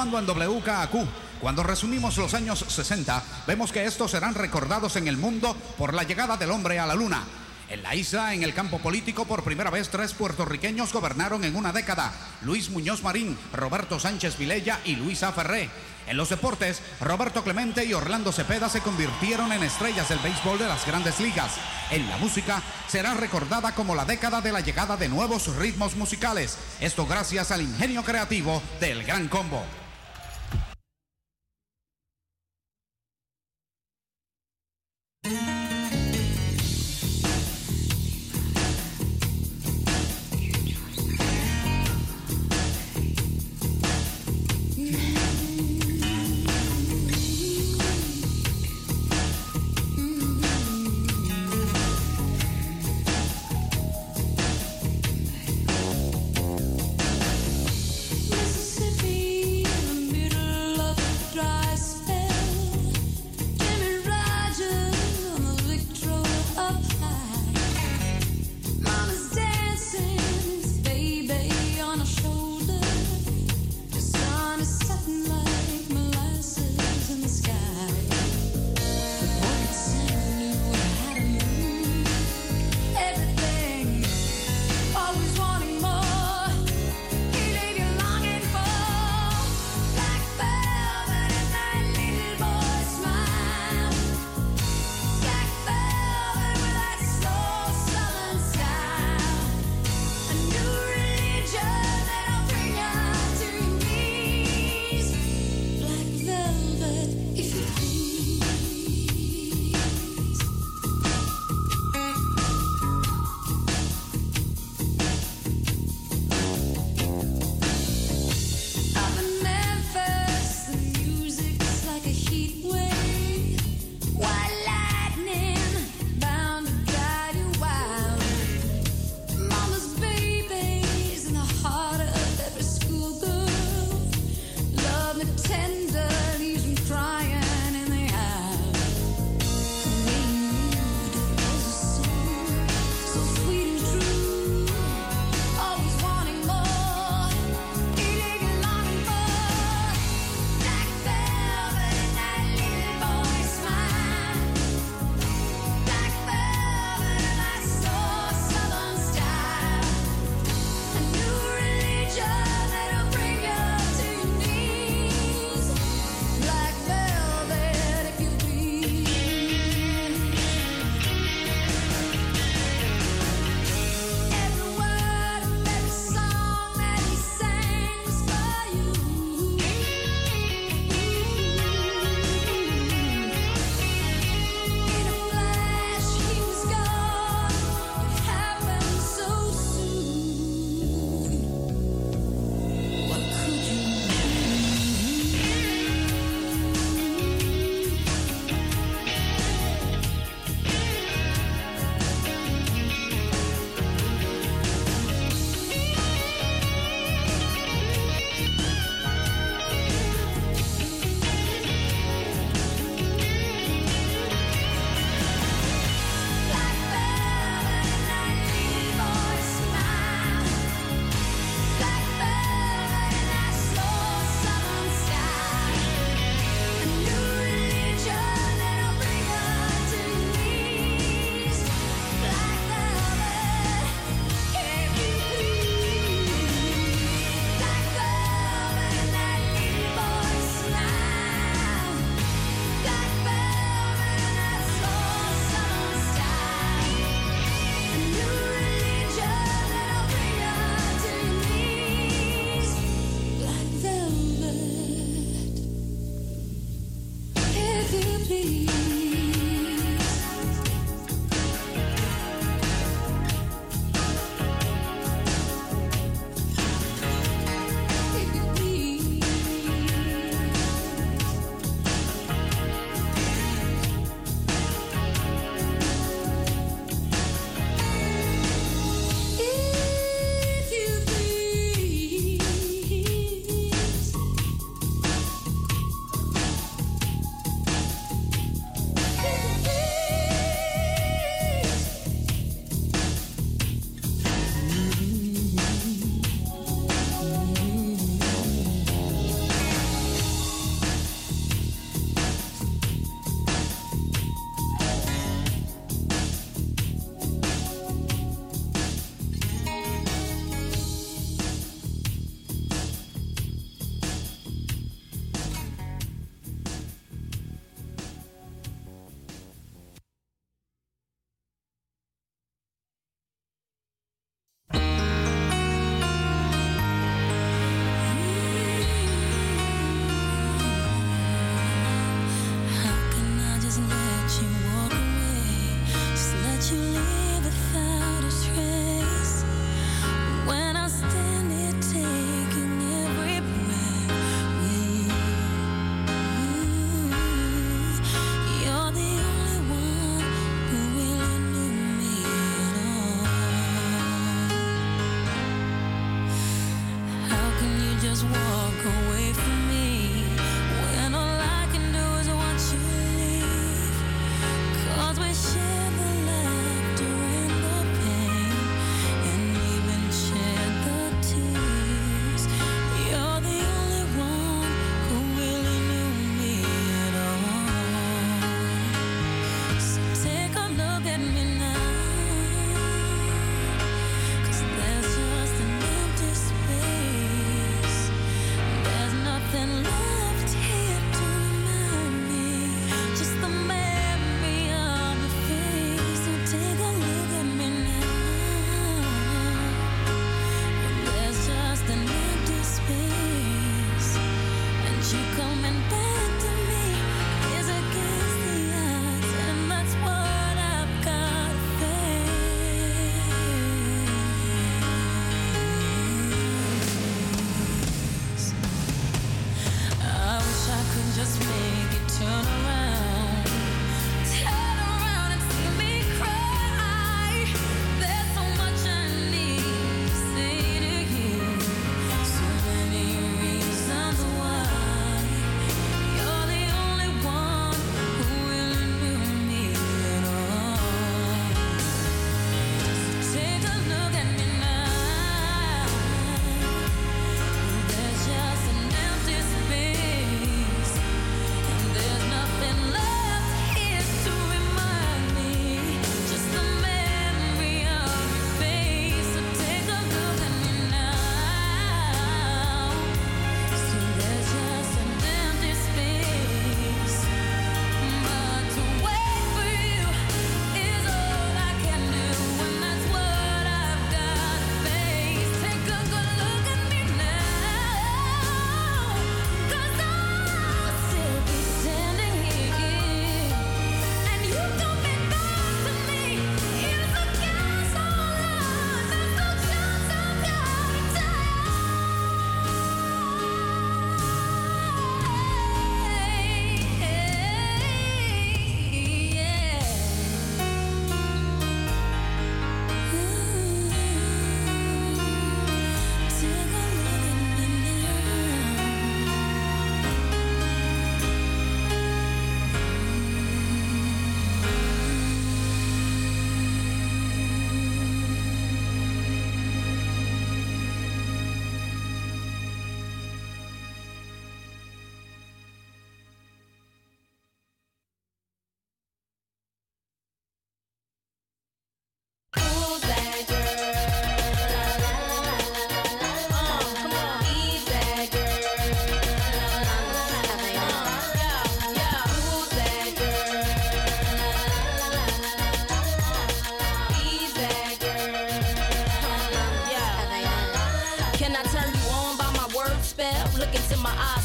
Continuando en WKQ, cuando resumimos los años 60, vemos que estos serán recordados en el mundo por la llegada del hombre a la luna. En la isla, en el campo político, por primera vez tres puertorriqueños gobernaron en una década. Luis Muñoz Marín, Roberto Sánchez Vilella y Luisa Ferré. En los deportes, Roberto Clemente y Orlando Cepeda se convirtieron en estrellas del béisbol de las grandes ligas. En la música, será recordada como la década de la llegada de nuevos ritmos musicales. Esto gracias al ingenio creativo del Gran Combo.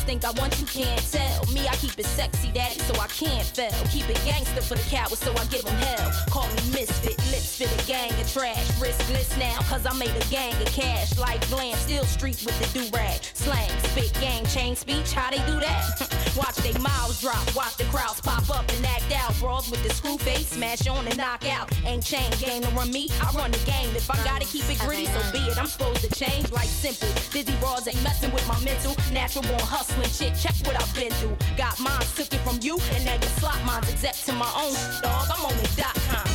Think I want you can't tell. Me, I keep it sexy, daddy, so I can't fail. Keep it gangster for the cowards, so I give them hell. Call me misfit, lips fit a gang of trash. Riskless now, cause I made a gang of cash. Like glam, still street with the do-rag. Slang, spit, gang, chain speech, how they do that? watch they mouths drop, watch the crowds pop up and act out. Brawls with the screw face, smash on and knock out. Ain't chain game to run me, I run the game. If I gotta keep it gritty, so be it. I'm supposed to change like simple. Busy brawls ain't messing with my mental. Natural born hustling shit, check what I've been through. Got mine, took it from you, and now you slot mines, except to my own dog. I'm on the dot com.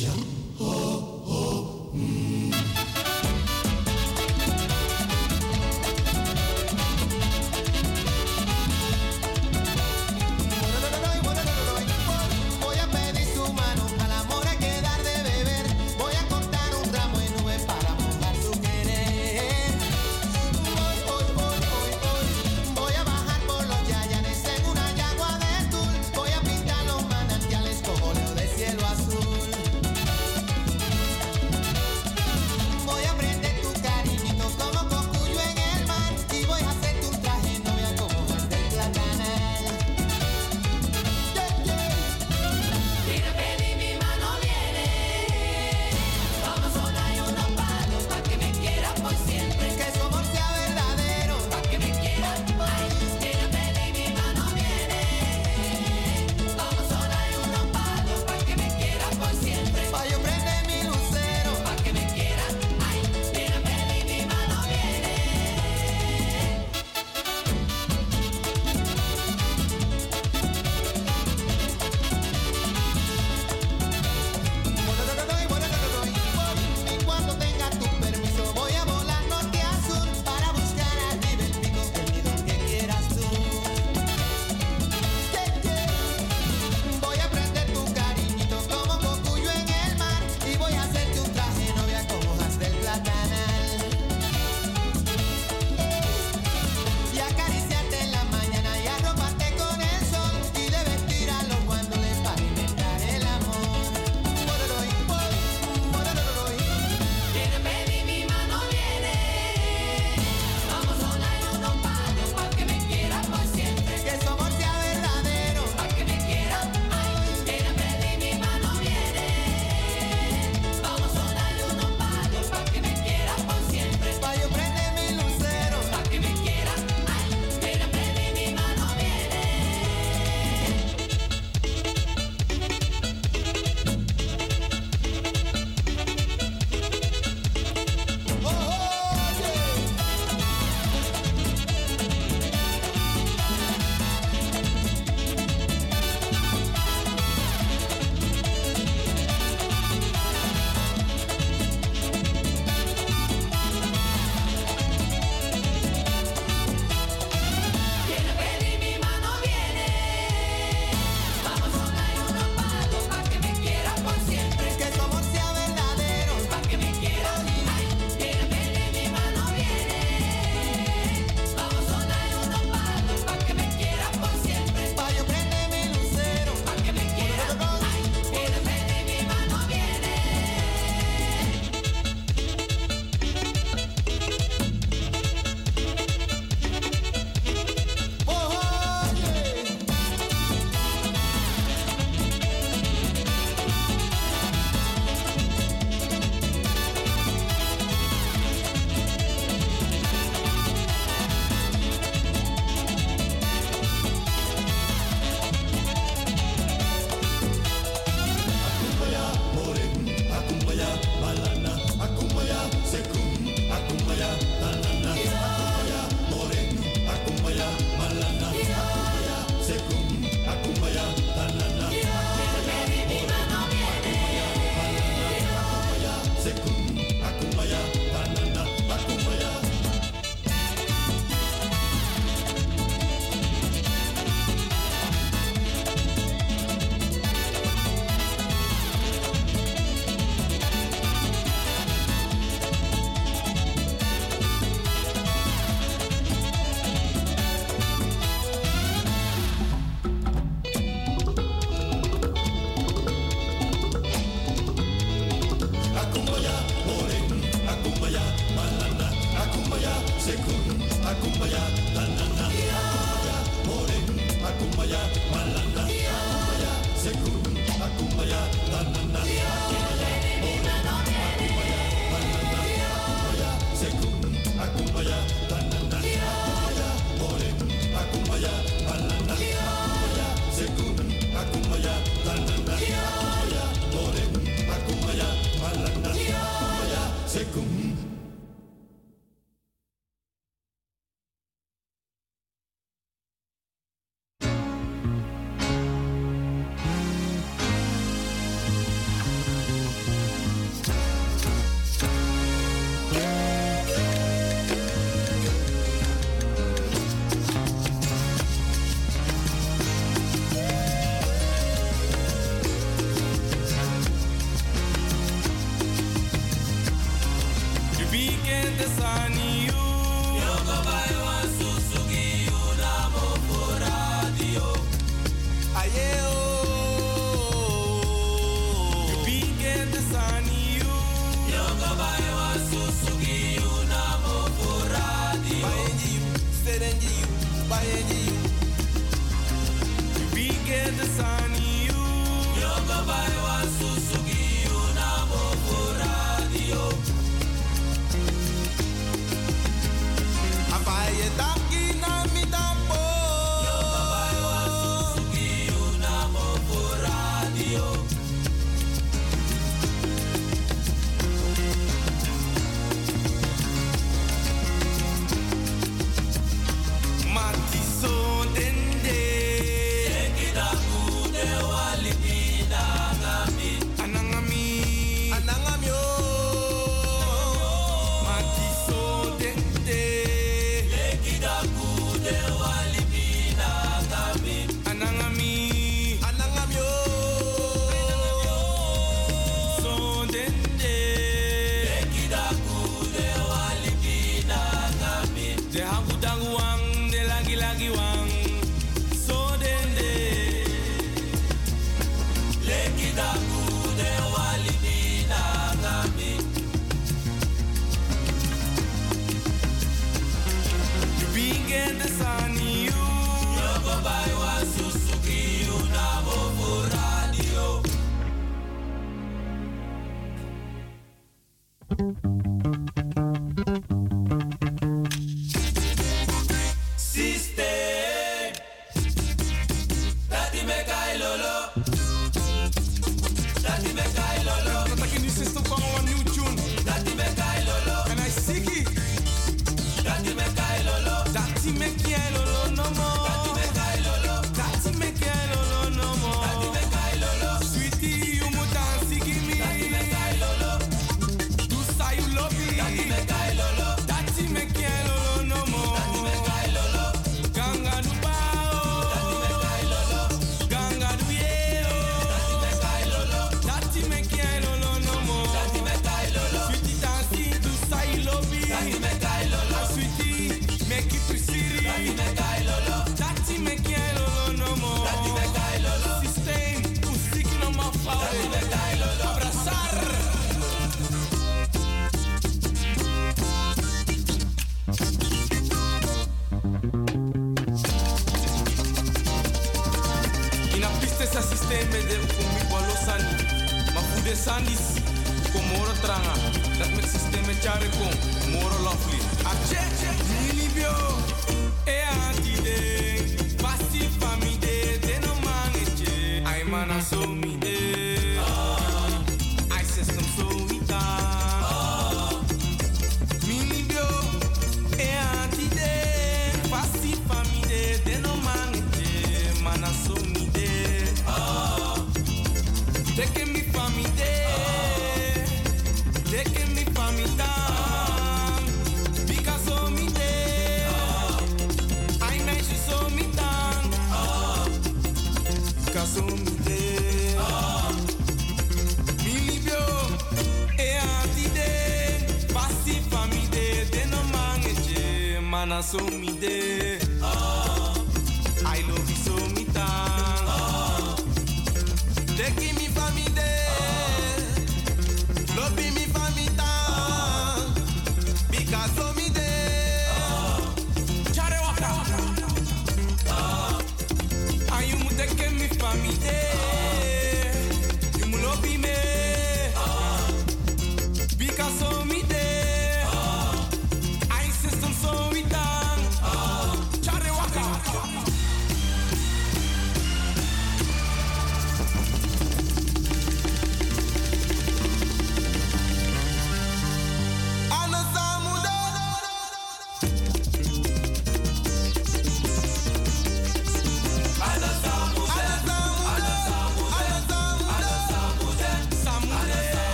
Yeah.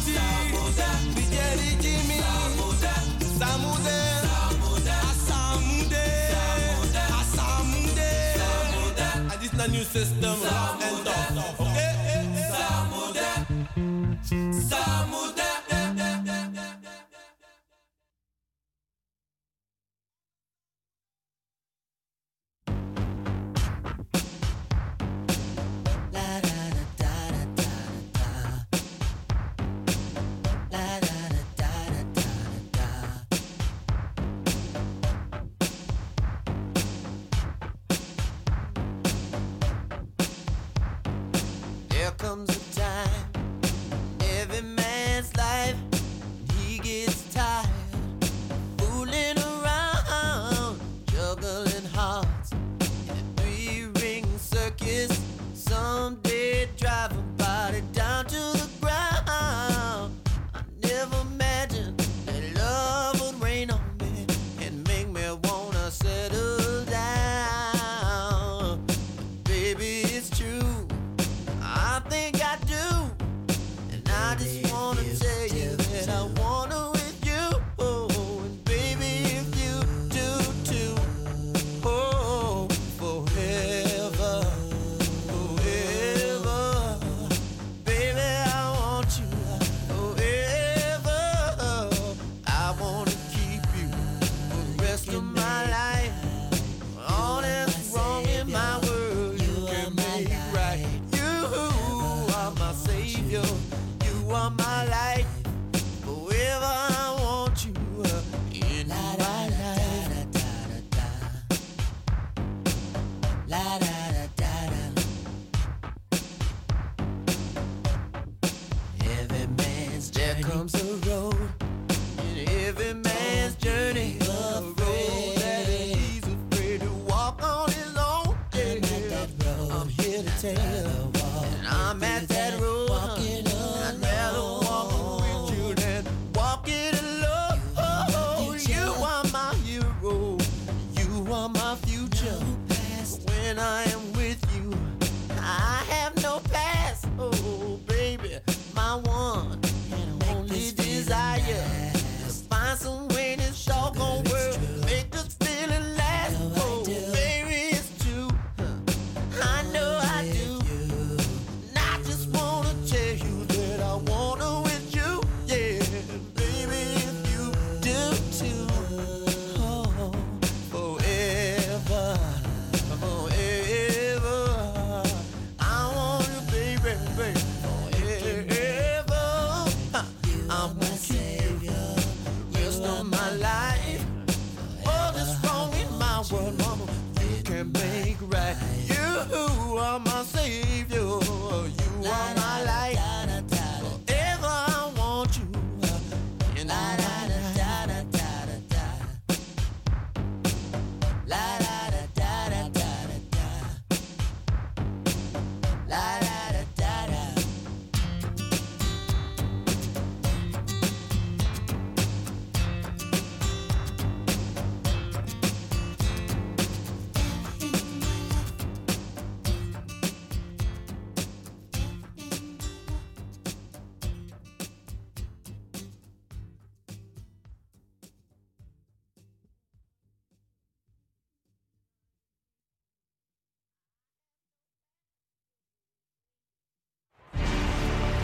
Stop.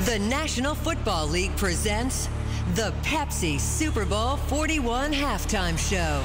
The National Football League presents the Pepsi Super Bowl 41 Halftime Show.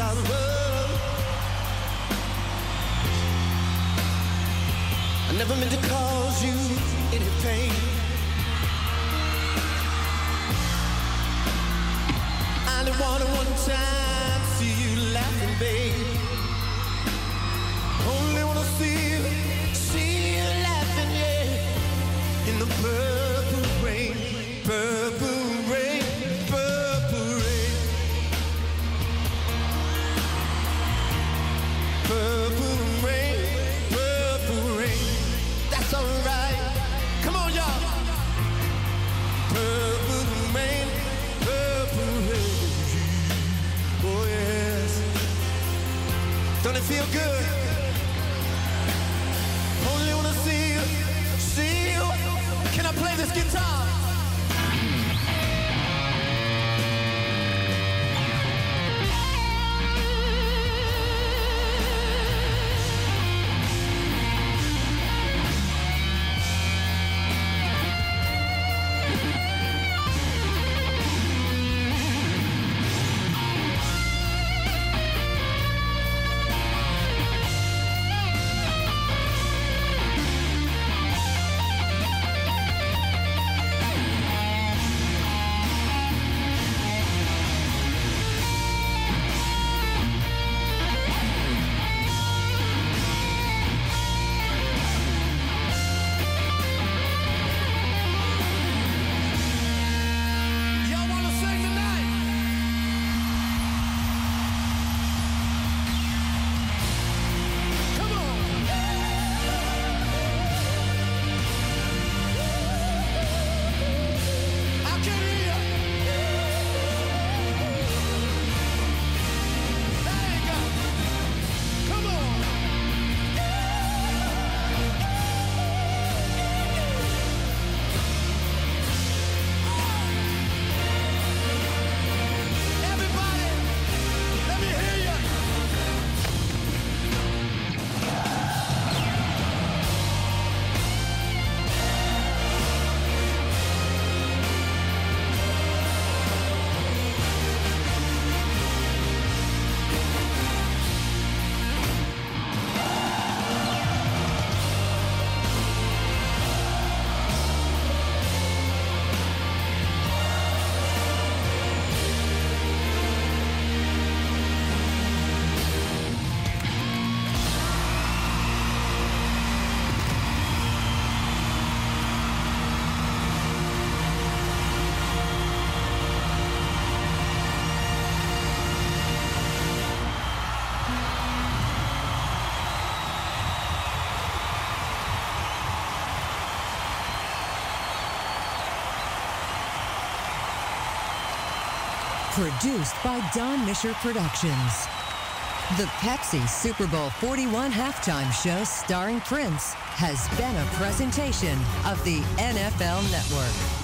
out of love. Produced by Don Misher Productions. The Pepsi Super Bowl 41 halftime show starring Prince has been a presentation of the NFL Network.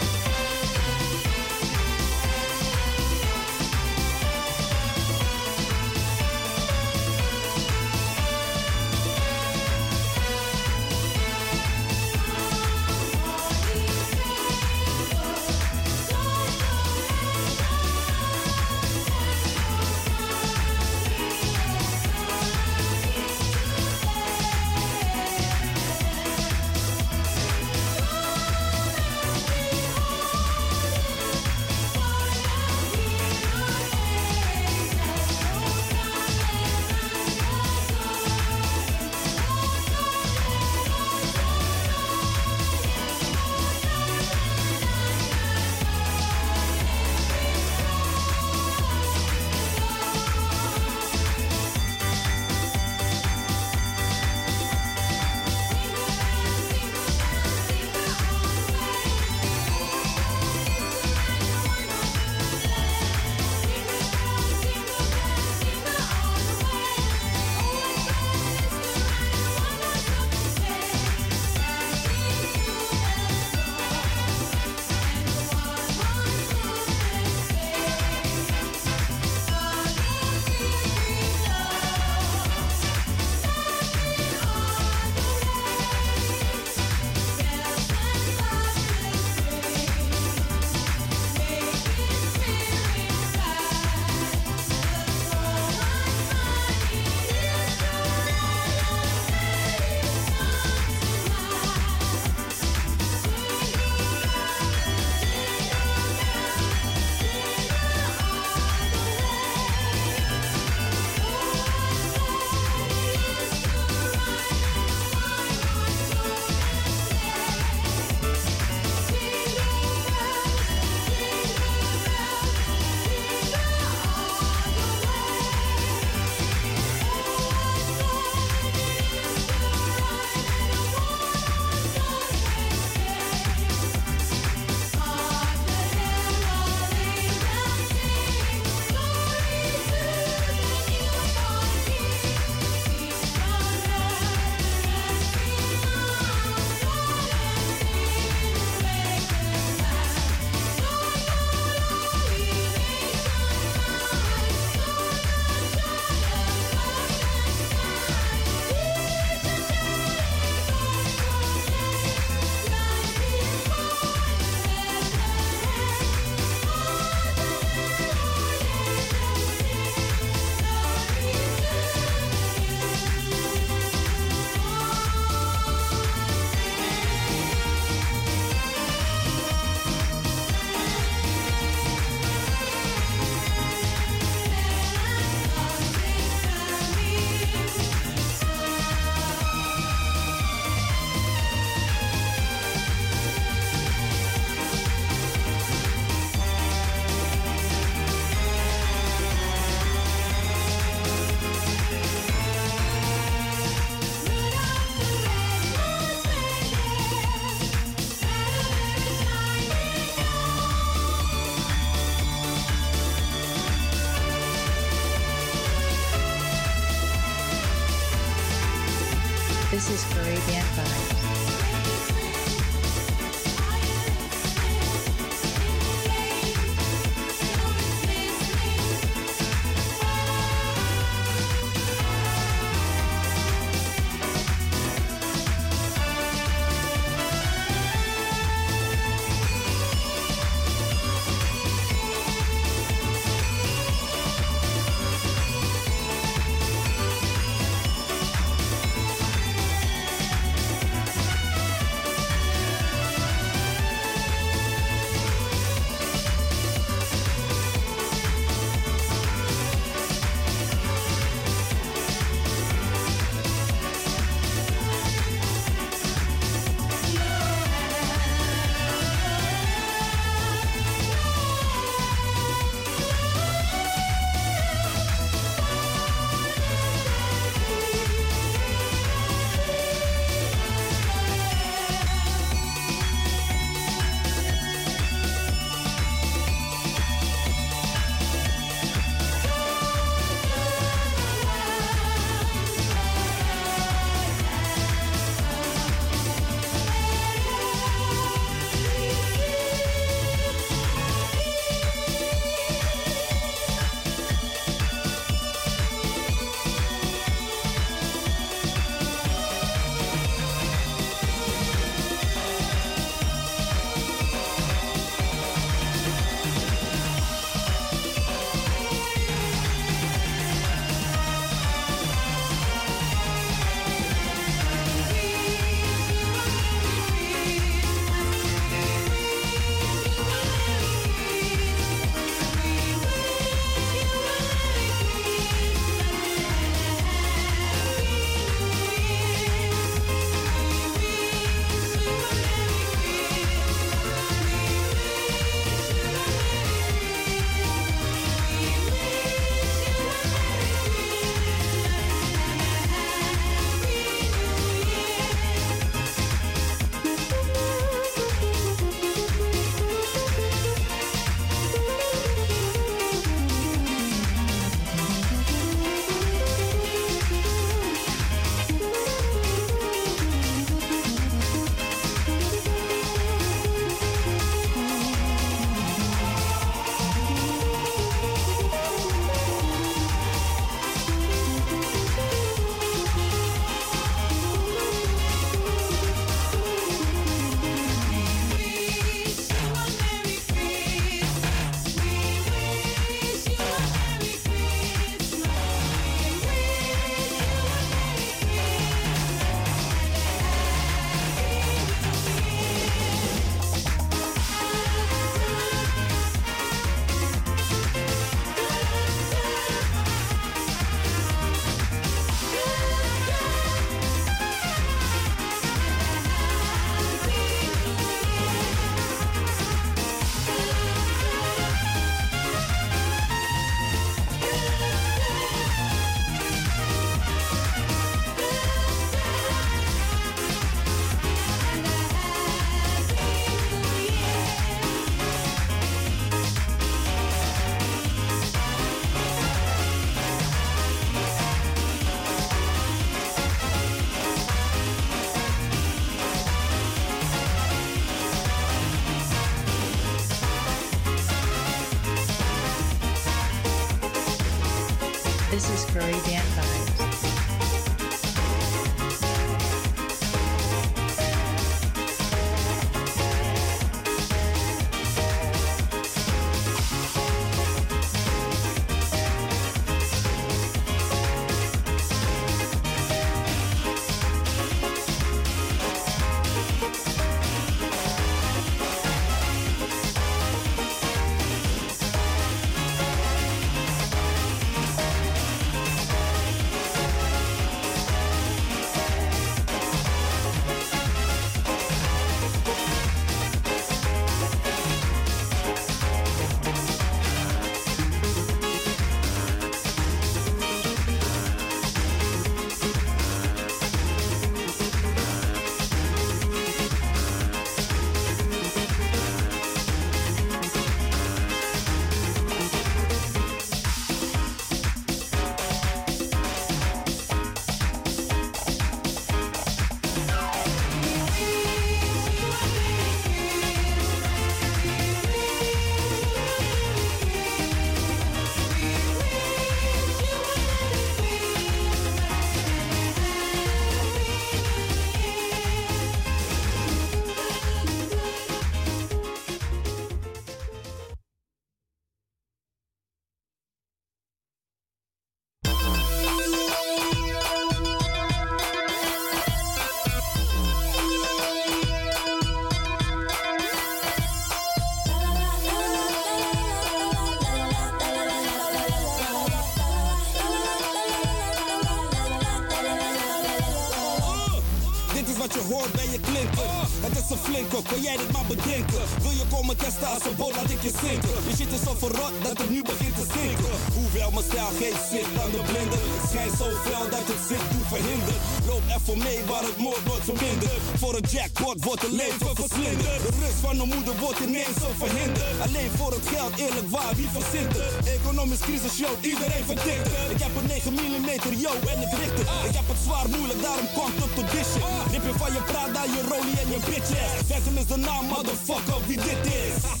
Dat het nu begint te zinken. Hoewel mijn stijl geen zicht aan de blinden. Het schijnt zo fel dat het zich doet verhinderen. Loop even mee waar het moord wordt verminderd. Voor een jackpot wordt het leven verslinderd. De rust van de moeder wordt ineens zo verhinderd. Alleen voor het geld, eerlijk waar, wie verzint het? Economisch crisis, yo, iedereen verdikt het. Ik heb een 9 mm, yo, en ik richt het. Ik heb het zwaar moeilijk, daarom het tot dit shit. Rip je van je Prada, je Rollie en je bitches. Phantom is de naam, motherfucker, wie dit is.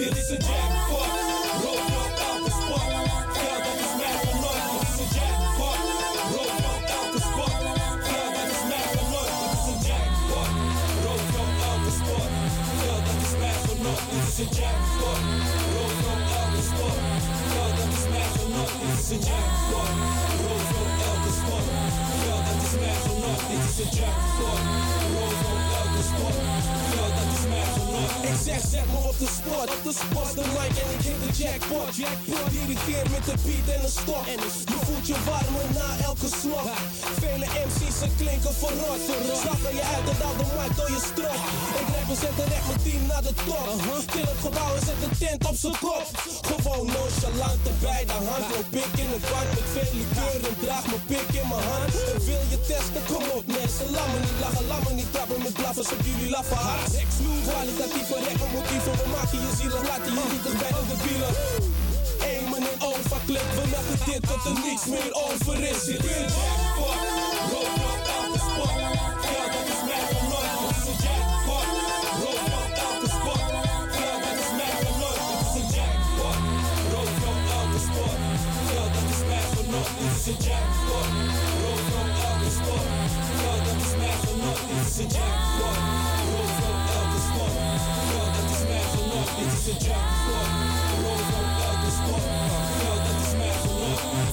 Dit is een jackpot. Rood op elke spot. Geld dat is mij nooit. Dit is een jackpot. Rood op elke spot. Geld dat is mij nooit. Dit is een jackpot. Rood op elke spot. Geld dat is mij nooit. Dit is een jackpot. Rood op elke spot. Geld dat is mij nooit. Dit is een jackpot. Rood op elke spot. Geld dat is mij nooit. Dit is een jackpot. Elke dat is. Ik zeg, zet me op de spot, op de spot, de mic en ik hit de jackpot. jackpot. Dirigeer met de beat en de stok. Je voelt je warmer na elke slok. Vele MC's ze klinken verrot. Zakken je uit en dan de mic door je strot. Ik represent en rap mijn team naar de top. Til het gebouw en zet de tent op zijn kop. Gewoon nonchalant bij de hand. Loop ik in het bad met veel liqueur en draag mijn pik in mijn hand. En wil je testen, kom op mensen. Laat me niet lachen, laat me niet trappen met blaffers jullie laffe hart. Kwalitatieve motieven, we maken je zielig, laten niet bij de debielen. Amen en overklip, we maken dit tot er niets meer over is. Dit is een jackpot, rood op elke spot. Geld dat is mij van nooit. Dit is een jackpot, spot. Geld dat is mij van nooit. Dit is een jackpot, spot. Geld dat is mij van nooit. Dit is een jackpot, nooit. Dit is een jackpot, rood op elke spot. Dat is mij van nooit. Dit is een jackpot,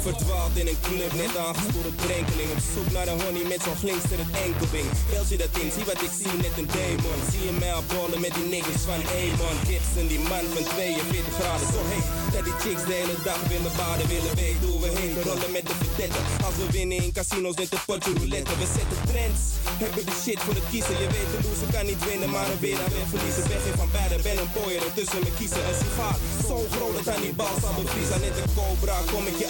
Verdwaald in een club, net aangespoelde drenkeling. Op zoek naar de honey met zo'n glinster het enkelbing. Beeld je dat in, zie wat ik zie, net een demon. Zie je mij ballen met die niggas van Amon. Gibson, die man van 42 graden. Zo heet dat die chicks de hele dag willen baden, willen weten hoe we heen rollen met de verdetten. Als we winnen in casinos, net een potje roulette. We zetten trends, hebben de shit voor het kiezen. Je weet de loser kan niet winnen, maar een winnaar weer verliezen. Weg in van beide, ben een pooier en tussen me kiezen. Een sigaar, zo groot dat aan die bal zal bevriezen. Net een cobra, kom ik je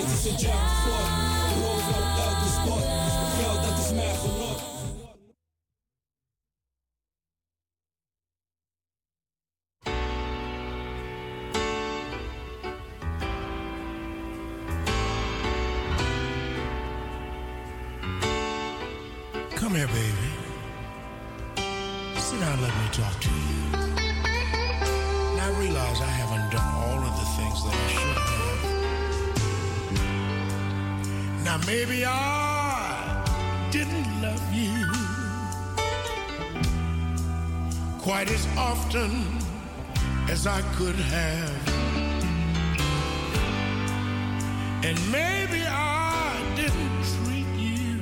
Dit is een jackpot, rood op elke spot. As often as I could have. And maybe I didn't treat you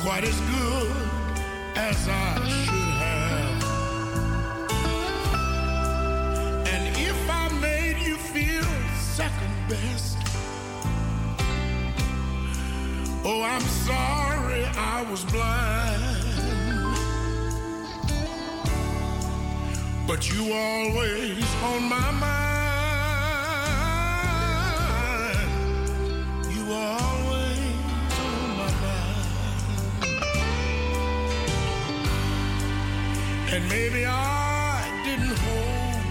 quite as good as I should have. And if I made you feel second best, oh, I'm sorry I was blind. But you always on my mind. You always on my mind. And maybe I didn't hold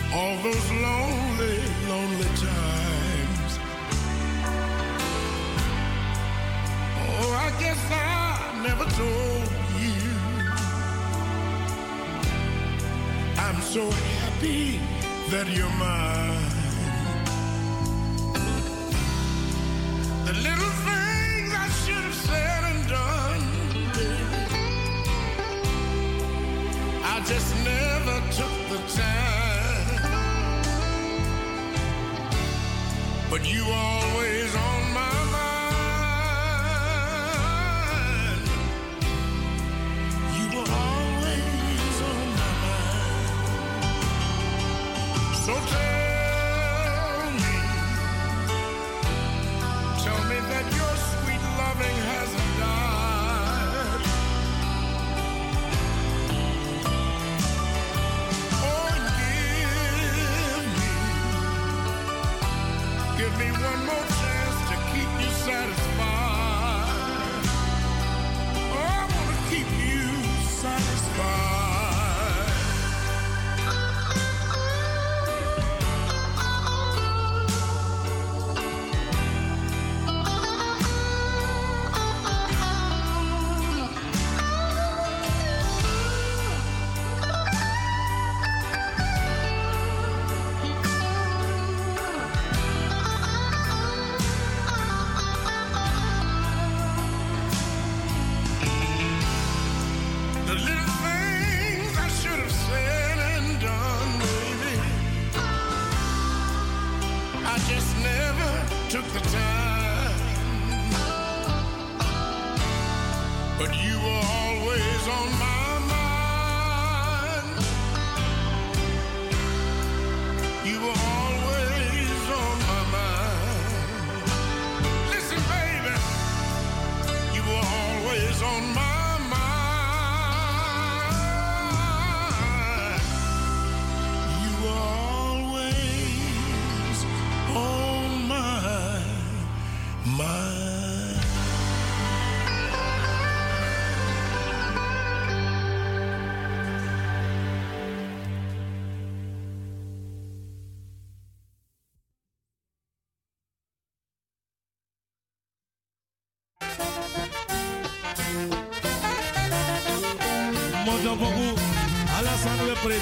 you all those lonely, lonely times. So happy that you're mine.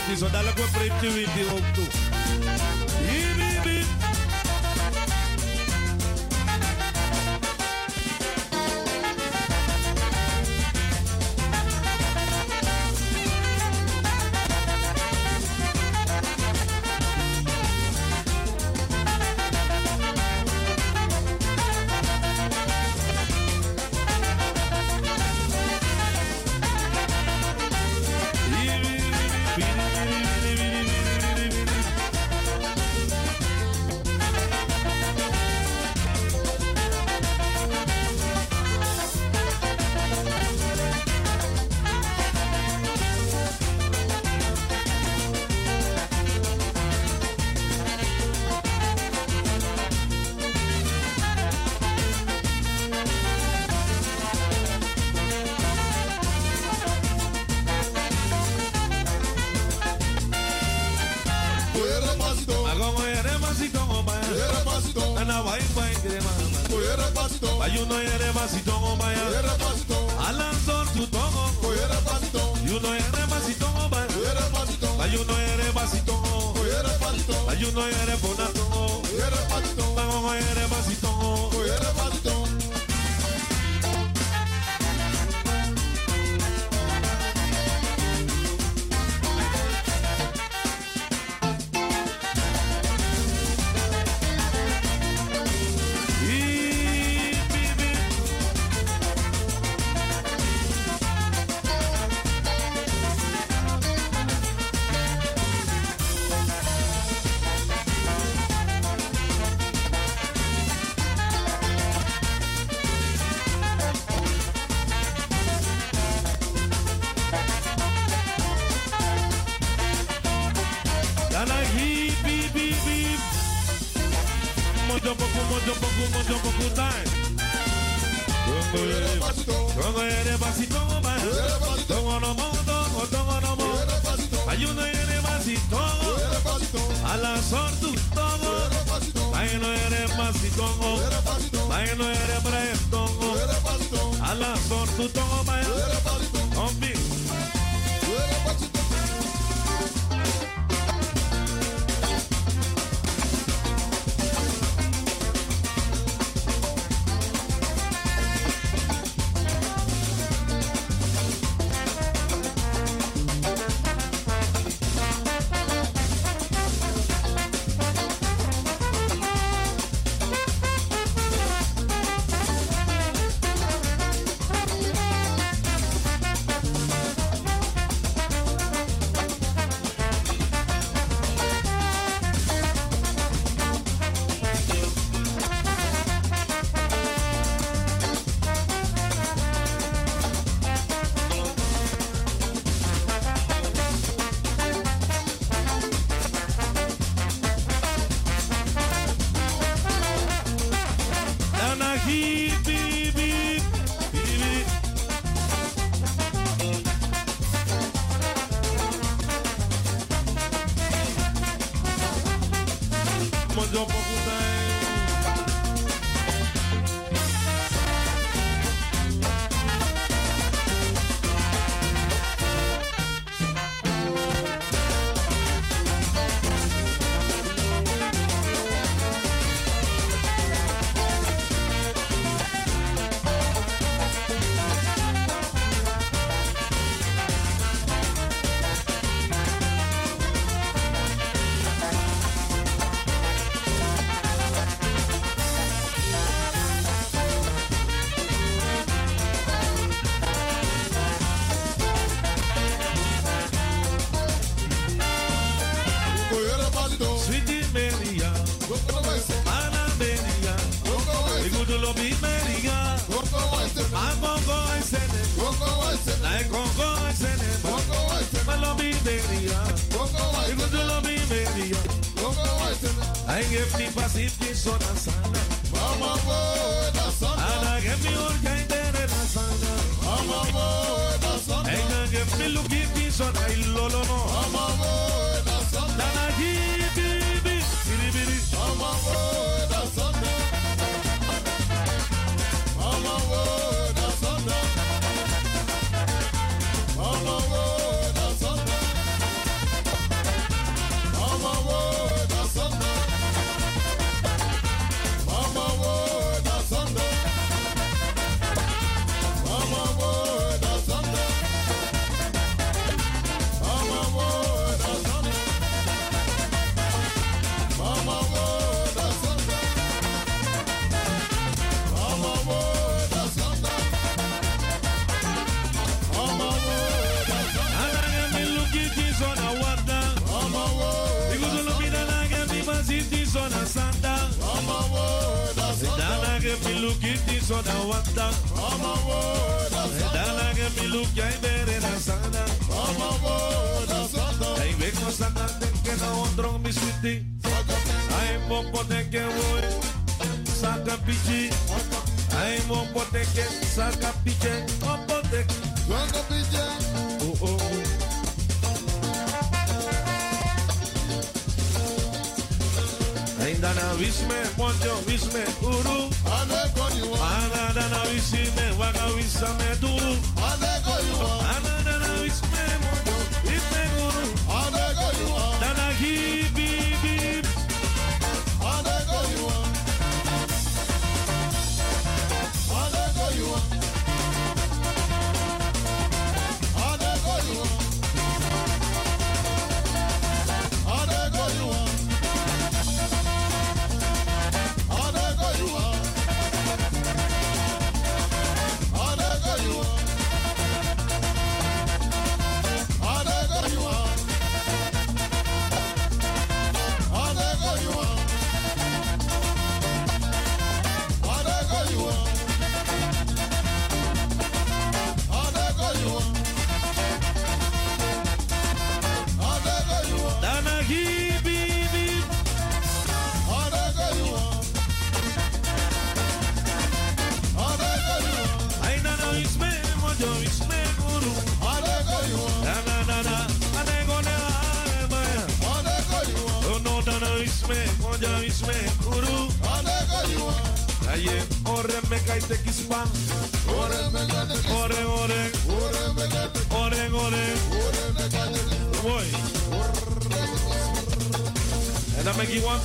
Preti so dala we preti witi oktu. Ibi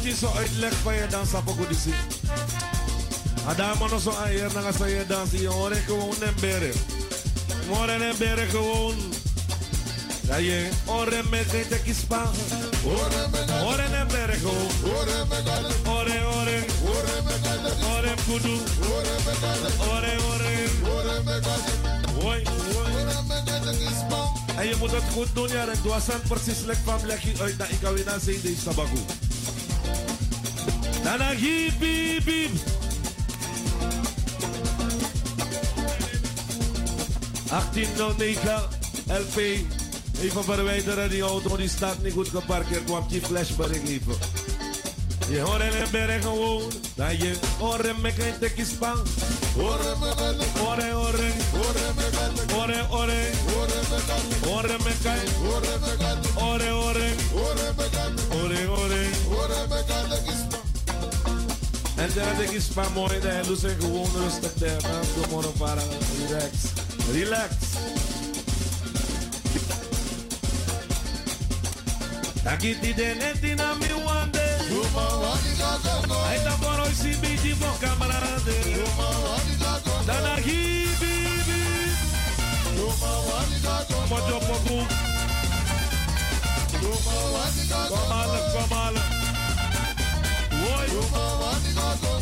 dan ik keer zo uitleg van je dans op ook die Ada man zo aan hier naar je dans je hoor ik gewoon een bere. Morgen een bere gewoon. Ja je ore me kai te kispan. Ore een bere gewoon. Ore ore. Ore kudu. Ore ore. Hoi, hoi. En je moet het goed doen, ja. En doe precies lekker van uit dat ik alweer naar zee. Nana biep, biep. 1809 LP. Even verwijderen, die auto die staat niet goed geparkeerd. Kwam je flashbericht even. Je hoort in een berg gewoon. Dat je oren me geen tekjes spang. Oren me Oren, oren. Oren, oren. Oren me. Oren, oren. Oren, oren. En denk ik spa mooi daar. Doe ze gewoon rustig daar. Nou, Kom maar para. Relax. Relax. Takiti de neti na mi wande. Aí tá por hoje se pedir por camarada. Dana hibi bi. Mojo poku. Komala Chupa o bigode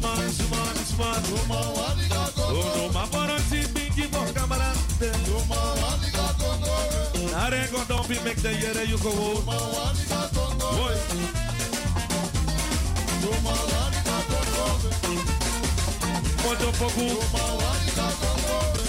sumani sumani sumani sumani. Oh no ma boro si bigi vo camarade. Are go don be make the yere you go. Boy. Mojo poku. Avoroi